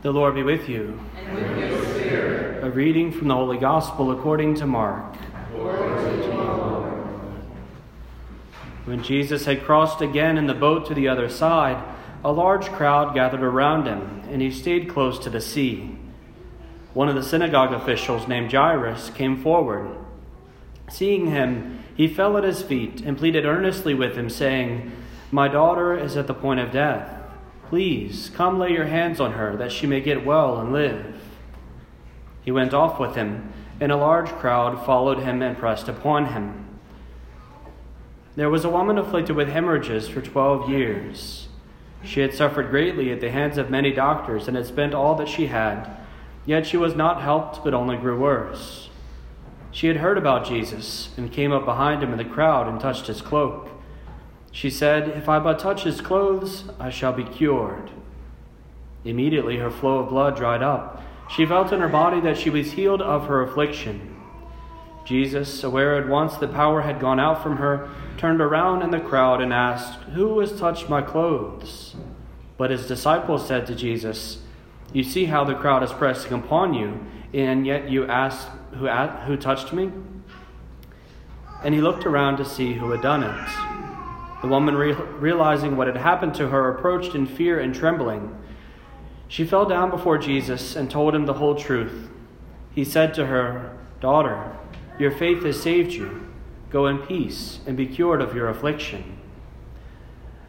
The Lord be with you. And with your spirit. A reading from the Holy Gospel according to Mark. When Jesus had crossed again in the boat to the other side, a large crowd gathered around him, and he stayed close to the sea. One of the synagogue officials, named Jairus, came forward. Seeing him, he fell at his feet and pleaded earnestly with him, saying, My daughter is at the point of death. Please come lay your hands on her, that she may get well and live. He went off with him, and a large crowd followed him and pressed upon him. There was a woman afflicted with hemorrhages for twelve years. She had suffered greatly at the hands of many doctors and had spent all that she had, yet she was not helped, but only grew worse. She had heard about Jesus and came up behind him in the crowd and touched his cloak. She said, If I but touch his clothes, I shall be cured. Immediately her flow of blood dried up. She felt in her body that she was healed of her affliction. Jesus, aware at once that power had gone out from her, turned around in the crowd and asked, Who has touched my clothes? But his disciples said to Jesus, You see how the crowd is pressing upon you, and yet you ask, Who, who touched me? And he looked around to see who had done it. The woman, re- realizing what had happened to her, approached in fear and trembling. She fell down before Jesus and told him the whole truth. He said to her, Daughter, your faith has saved you. Go in peace and be cured of your affliction.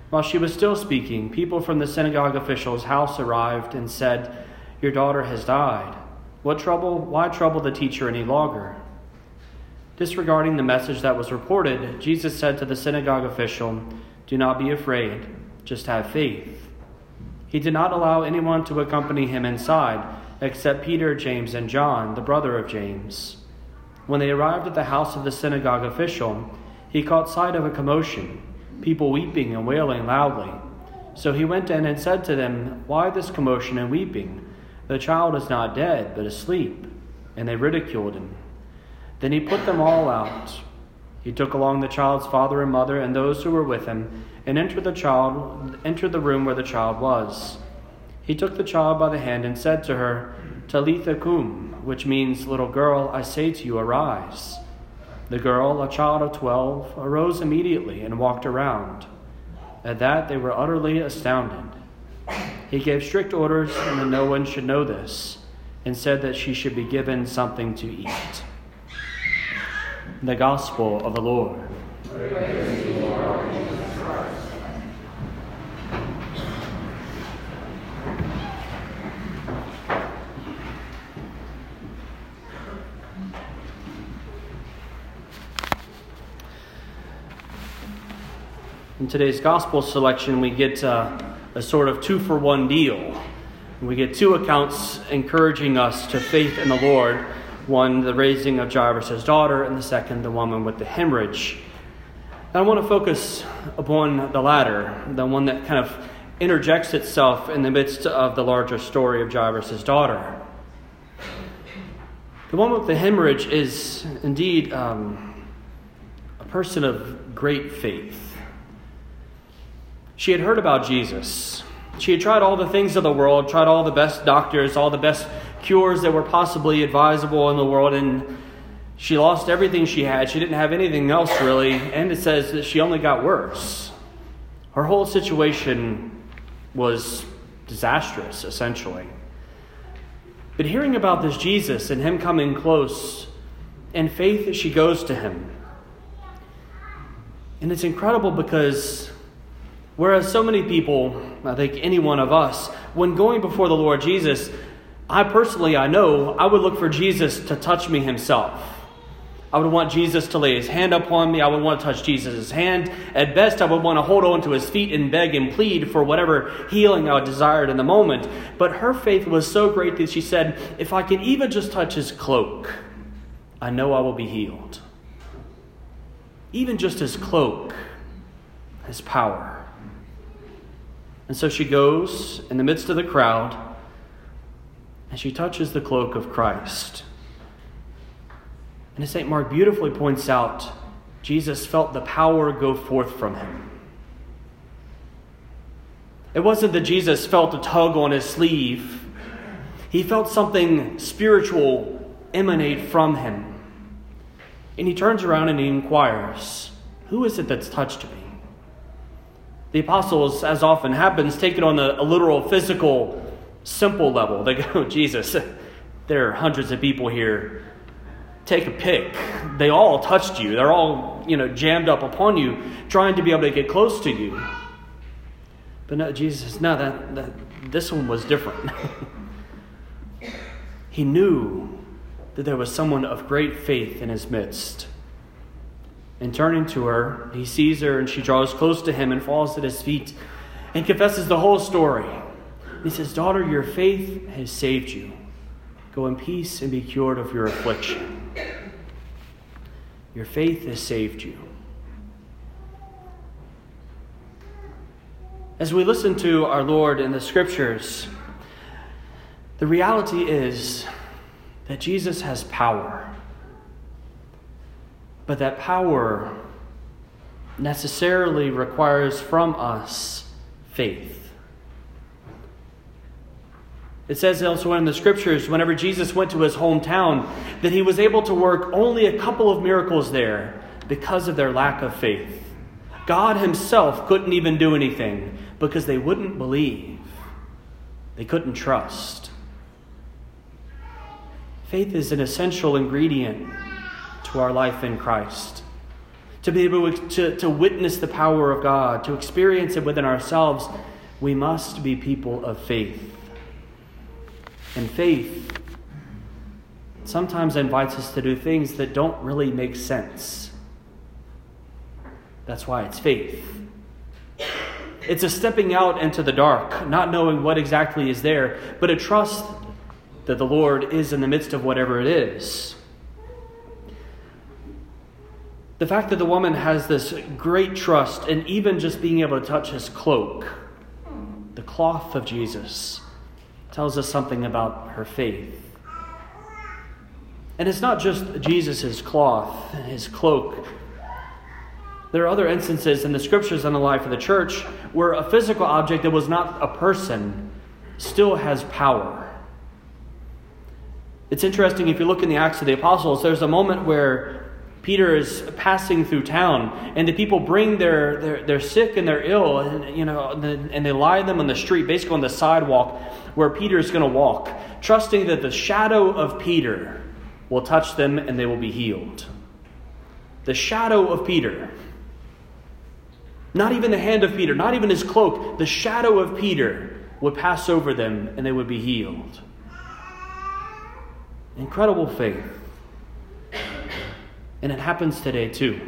While she was still speaking, people from the synagogue official's house arrived and said, Your daughter has died. What trouble? Why trouble the teacher any longer? Disregarding the message that was reported, Jesus said to the synagogue official, Do not be afraid, just have faith. He did not allow anyone to accompany him inside except Peter, James, and John, the brother of James. When they arrived at the house of the synagogue official, he caught sight of a commotion, people weeping and wailing loudly. So he went in and said to them, Why this commotion and weeping? The child is not dead, but asleep. And they ridiculed him. Then he put them all out. He took along the child's father and mother and those who were with him, and entered the child entered the room where the child was. He took the child by the hand and said to her, Talitha cum, which means, Little girl, I say to you, arise. The girl, a child of twelve, arose immediately and walked around. At that they were utterly astounded. He gave strict orders that no one should know this, and said that she should be given something to eat. The Gospel of the Lord. In today's Gospel selection, we get uh, a sort of two for one deal. We get two accounts encouraging us to faith in the Lord one, the raising of Jairus' daughter, and the second, the woman with the hemorrhage. I want to focus upon the latter, the one that kind of interjects itself in the midst of the larger story of Jairus' daughter. The woman with the hemorrhage is indeed um, a person of great faith. She had heard about Jesus. She had tried all the things of the world, tried all the best doctors, all the best cures that were possibly advisable in the world, and she lost everything she had. She didn't have anything else really, and it says that she only got worse. Her whole situation was disastrous, essentially. But hearing about this Jesus and him coming close, in faith, she goes to him. And it's incredible because whereas so many people, I think any one of us, when going before the Lord Jesus, I personally, I know, I would look for Jesus to touch me himself. I would want Jesus to lay his hand upon me. I would want to touch Jesus' hand. At best, I would want to hold on to his feet and beg and plead for whatever healing I desired in the moment. But her faith was so great that she said, If I can even just touch his cloak, I know I will be healed. Even just his cloak, his power. And so she goes in the midst of the crowd and she touches the cloak of Christ. And as St. Mark beautifully points out, Jesus felt the power go forth from him. It wasn't that Jesus felt a tug on his sleeve He felt something spiritual emanate from him. And he turns around and he inquires, Who is it that's touched me? The apostles, as often happens, take it on a, a literal, physical, simple level. They go, Jesus, there are hundreds of people here. Take a pick. They all touched you. They're all, you know, jammed up upon you, trying to be able to get close to you. But no, Jesus, no, that, that this one was different. he knew that there was someone of great faith in his midst. And turning to her, he sees her and she draws close to him and falls at his feet and confesses the whole story. He says, Daughter, your faith has saved you. Go in peace and be cured of your affliction. Your faith has saved you. As we listen to our Lord in the scriptures, the reality is that Jesus has power. But that power necessarily requires from us faith. It says elsewhere in the scriptures, whenever Jesus went to his hometown, that he was able to work only a couple of miracles there because of their lack of faith. God himself couldn't even do anything because they wouldn't believe, they couldn't trust. Faith is an essential ingredient to our life in Christ. To be able to, to witness the power of God, to experience it within ourselves, we must be people of faith. And faith sometimes invites us to do things that don't really make sense. That's why it's faith. It's a stepping out into the dark, not knowing what exactly is there, but a trust that the Lord is in the midst of whatever it is. The fact that the woman has this great trust and even just being able to touch his cloak, the cloth of Jesus, tells us something about her faith. And it's not just Jesus' cloth, his cloak. There are other instances in the scriptures in the life of the church where a physical object that was not a person still has power. It's interesting if you look in the Acts of the Apostles, there's a moment where Peter is passing through town, and the people bring their, their, their sick and they're ill, and, you know, and they lie them on the street, basically on the sidewalk where Peter is going to walk, trusting that the shadow of Peter will touch them and they will be healed. The shadow of Peter. Not even the hand of Peter, not even his cloak, the shadow of Peter would pass over them and they would be healed. Incredible faith. And it happens today too.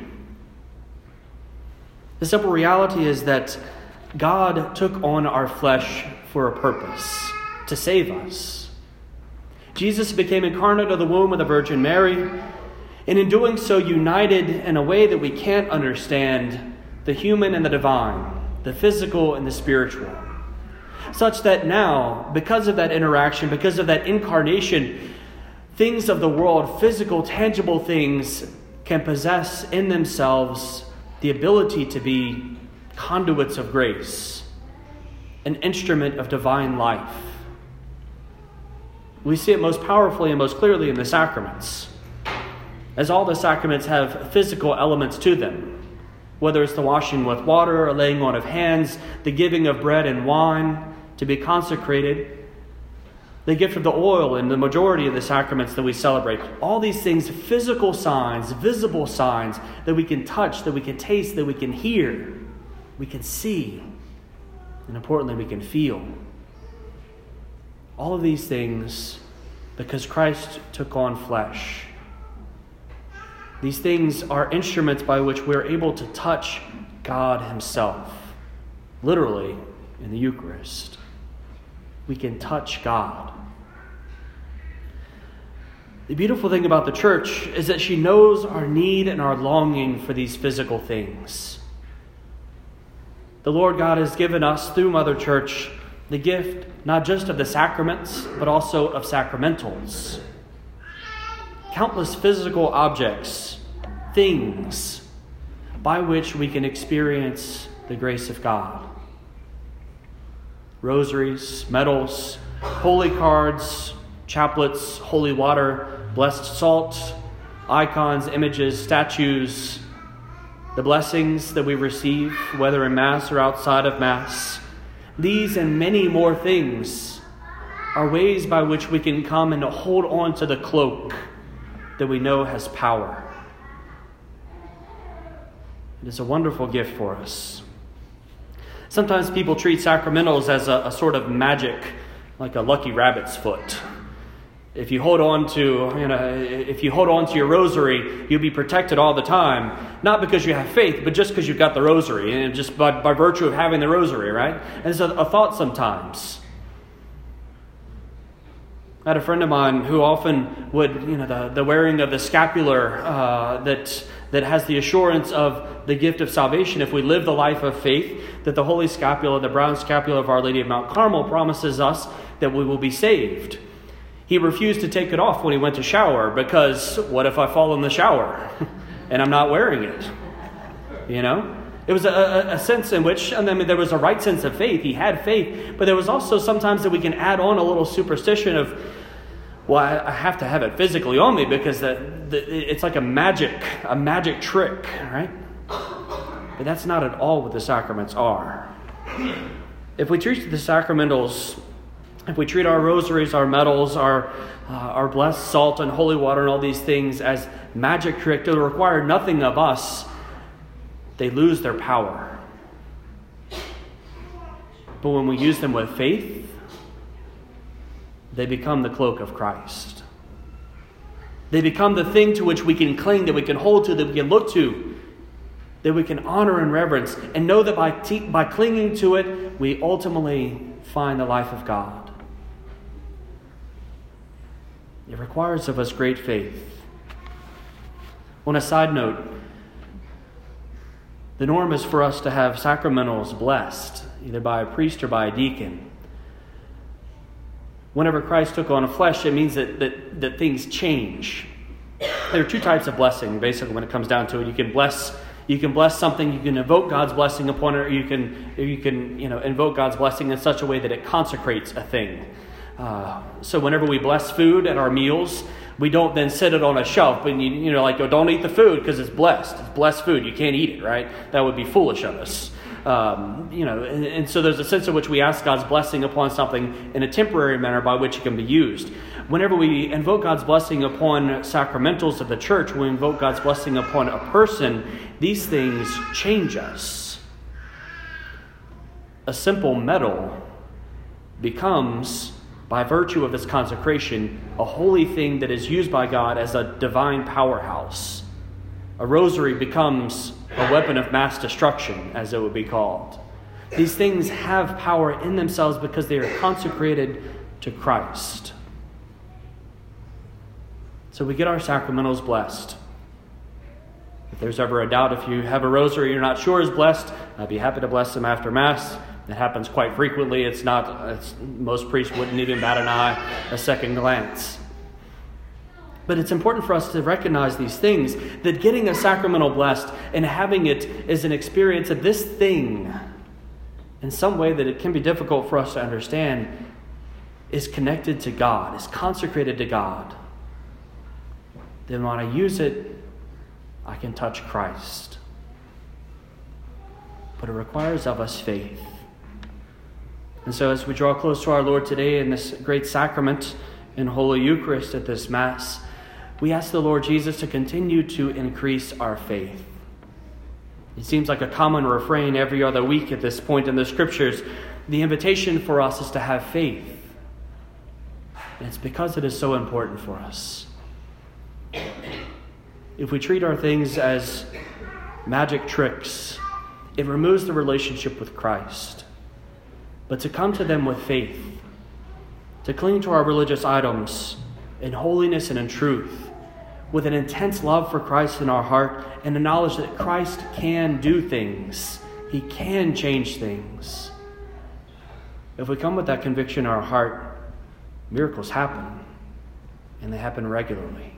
The simple reality is that God took on our flesh for a purpose to save us. Jesus became incarnate of the womb of the Virgin Mary, and in doing so, united in a way that we can't understand the human and the divine, the physical and the spiritual. Such that now, because of that interaction, because of that incarnation, things of the world, physical, tangible things, can possess in themselves the ability to be conduits of grace, an instrument of divine life. We see it most powerfully and most clearly in the sacraments, as all the sacraments have physical elements to them. Whether it's the washing with water or laying on of hands, the giving of bread and wine to be consecrated, the gift of the oil in the majority of the sacraments that we celebrate. All these things, physical signs, visible signs that we can touch, that we can taste, that we can hear, we can see, and importantly, we can feel. All of these things because Christ took on flesh. These things are instruments by which we're able to touch God Himself, literally in the Eucharist we can touch God. The beautiful thing about the church is that she knows our need and our longing for these physical things. The Lord God has given us, through Mother Church, the gift not just of the sacraments, but also of sacramentals. Countless physical objects, things, by which we can experience the grace of God rosaries, medals, holy cards, chaplets, holy water, blessed salt, icons, images, statues, the blessings that we receive, whether in Mass or outside of Mass. These and many more things are ways by which we can come and hold on to the cloak that we know has power. It is a wonderful gift for us. Sometimes people treat sacramentals as a, a sort of magic, like a lucky rabbit's foot. If you hold on to, you know, if you hold on to your rosary, you'll be protected all the time. Not because you have faith, but just because you've got the rosary, and just by, by virtue of having the rosary, right? And it's a, a thought sometimes. I had a friend of mine who often would, you know, the, the wearing of the scapular uh, that, that has the assurance of the gift of salvation. If we live the life of faith, that the holy scapula, the brown scapula of Our Lady of Mount Carmel, promises us that we will be saved. He refused to take it off when he went to shower because what if I fall in the shower and I'm not wearing it? You know? It was a, a, sense in which, and then there was a right sense of faith. He had faith, but there was also sometimes that we can add on a little superstition of, well, I, have to have it physically on me because the, the, it's like a magic, a magic trick, right? But that's not at all what the sacraments are. If we treat the sacramentals if we treat our rosaries, our medals, our, uh, our blessed salt and holy water, and all these things as magic trick that require nothing of us, they lose their power. But when we use them with faith, they become the cloak of Christ. They become the thing to which we can cling, that we can hold to, that we can look to, that we can honor and reverence, and know that by, te- by clinging to it, we ultimately find the life of God. It requires of us great faith. On a side note, the norm is for us to have sacramentals blessed, either by a priest or by a deacon. Whenever Christ took on a flesh, it means that, that, that things change. There are two types of blessing, basically, when it comes down to it. You can bless you can bless something, you can invoke God's blessing upon it, or you can, you can you know, invoke God's blessing in such a way that it consecrates a thing. Uh, so whenever we bless food at our meals, we don't then set it on a shelf and you, you know like oh don't eat the food because it's blessed it's blessed food you can't eat it right that would be foolish of us um, you know and, and, so there's a sense in which we ask god's blessing upon something in a temporary manner by which it can be used whenever we invoke god's blessing upon sacramentals of the church we invoke god's blessing upon a person these things change us a simple medal becomes by virtue of this consecration, a holy thing that is used by God as a divine powerhouse. A rosary becomes a weapon of mass destruction, as it would be called. These things have power in themselves because they are consecrated to Christ. So we get our sacramentals blessed. If there's ever a doubt, if you have a rosary you're not sure is blessed, I'd be happy to bless them after Mass. It happens quite frequently. It's not, it's, most priests wouldn't even bat an eye a second glance. But it's important for us to recognize these things that getting a sacramental blessed and having it is an experience of this thing in some way that it can be difficult for us to understand is connected to God, is consecrated to God. Then when I use it, I can touch Christ. But it requires of us faith. And so, as we draw close to our Lord today in this great sacrament in Holy Eucharist at this Mass, we ask the Lord Jesus to continue to increase our faith. It seems like a common refrain every other week at this point in the Scriptures. The invitation for us is to have faith. And it's because it is so important for us. If we treat our things as magic tricks, it removes the relationship with Christ but to come to them with faith, to cling to our religious items in holiness and in truth, with an intense love for Christ in our heart and the knowledge that Christ can do things, He can change things. If we come with that conviction in our heart, miracles happen, and they happen regularly.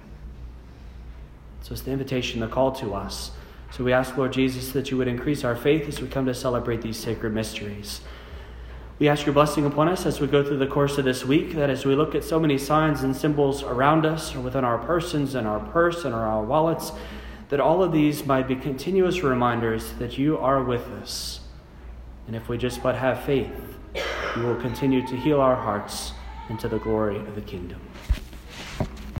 So it's the invitation, the call to us. So we ask, Lord Jesus, that you would increase our faith as we come to celebrate these sacred mysteries. We ask your blessing upon us as we go through the course of this week, that as we look at so many signs and symbols around us, or within our persons and our purse and our wallets, that all of these might be continuous reminders that you are with us. And if we just but have faith, you will continue to heal our hearts into the glory of the kingdom.